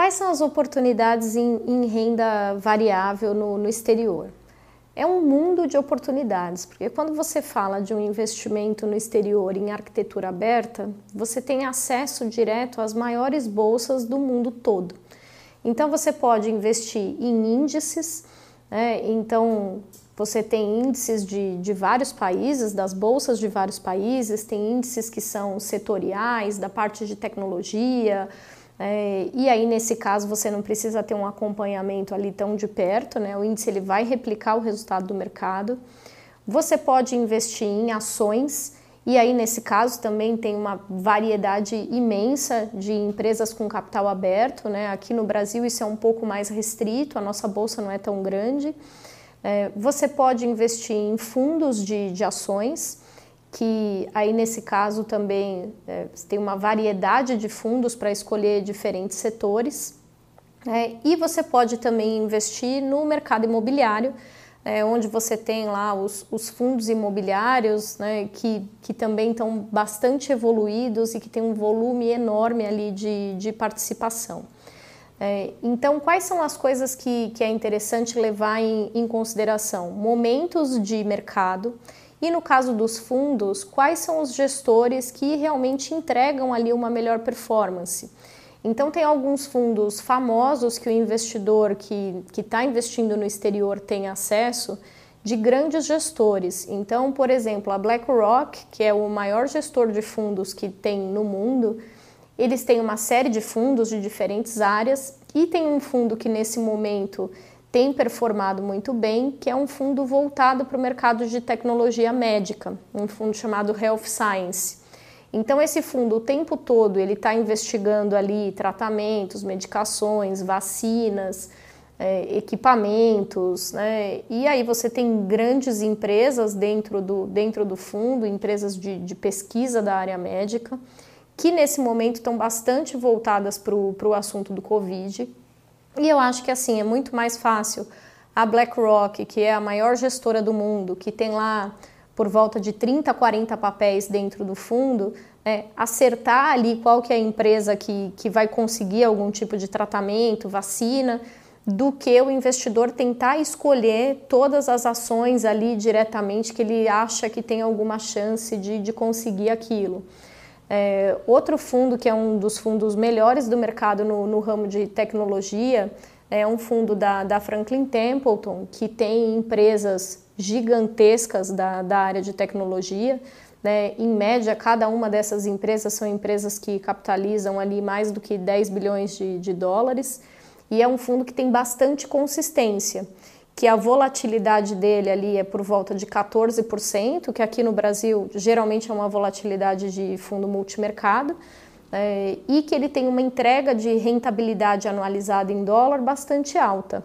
Quais são as oportunidades em, em renda variável no, no exterior? É um mundo de oportunidades, porque quando você fala de um investimento no exterior em arquitetura aberta, você tem acesso direto às maiores bolsas do mundo todo. Então você pode investir em índices, né? então você tem índices de, de vários países, das bolsas de vários países, tem índices que são setoriais, da parte de tecnologia, é, e aí, nesse caso, você não precisa ter um acompanhamento ali tão de perto, né? O índice ele vai replicar o resultado do mercado. Você pode investir em ações, e aí, nesse caso, também tem uma variedade imensa de empresas com capital aberto, né? Aqui no Brasil, isso é um pouco mais restrito, a nossa bolsa não é tão grande. É, você pode investir em fundos de, de ações que aí nesse caso também é, tem uma variedade de fundos para escolher diferentes setores. É, e você pode também investir no mercado imobiliário, é, onde você tem lá os, os fundos imobiliários né, que, que também estão bastante evoluídos e que tem um volume enorme ali de, de participação. É, então, quais são as coisas que, que é interessante levar em, em consideração? Momentos de mercado e no caso dos fundos, quais são os gestores que realmente entregam ali uma melhor performance? Então, tem alguns fundos famosos que o investidor que está investindo no exterior tem acesso de grandes gestores. Então, por exemplo, a BlackRock, que é o maior gestor de fundos que tem no mundo, eles têm uma série de fundos de diferentes áreas e tem um fundo que nesse momento tem performado muito bem, que é um fundo voltado para o mercado de tecnologia médica, um fundo chamado Health Science. Então esse fundo o tempo todo ele está investigando ali tratamentos, medicações, vacinas, é, equipamentos, né? E aí você tem grandes empresas dentro do, dentro do fundo, empresas de, de pesquisa da área médica, que nesse momento estão bastante voltadas para o assunto do Covid e eu acho que assim é muito mais fácil a BlackRock, que é a maior gestora do mundo, que tem lá por volta de 30, 40 papéis dentro do fundo, é, acertar ali qual que é a empresa que, que vai conseguir algum tipo de tratamento, vacina, do que o investidor tentar escolher todas as ações ali diretamente que ele acha que tem alguma chance de, de conseguir aquilo. É, outro fundo que é um dos fundos melhores do mercado no, no ramo de tecnologia é um fundo da, da, Franklin Templeton, que tem empresas gigantescas da, da área de tecnologia. Né? Em média, cada uma dessas empresas são empresas que capitalizam ali mais do que 10 bilhões de, de dólares. E é um fundo que tem bastante consistência que a volatilidade dele ali é por volta de 14%, que aqui no Brasil geralmente é uma volatilidade de fundo multimercado, é, e que ele tem uma entrega de rentabilidade anualizada em dólar bastante alta.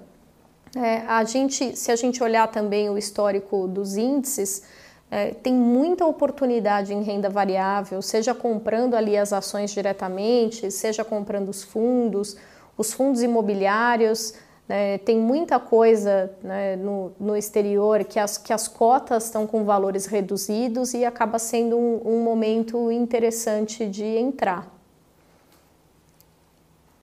É, a gente, se a gente olhar também o histórico dos índices, é, tem muita oportunidade em renda variável, seja comprando ali as ações diretamente, seja comprando os fundos, os fundos imobiliários, né, tem muita coisa né, no, no, exterior que as, que as cotas estão com valores reduzidos e acaba sendo um, um momento interessante de entrar.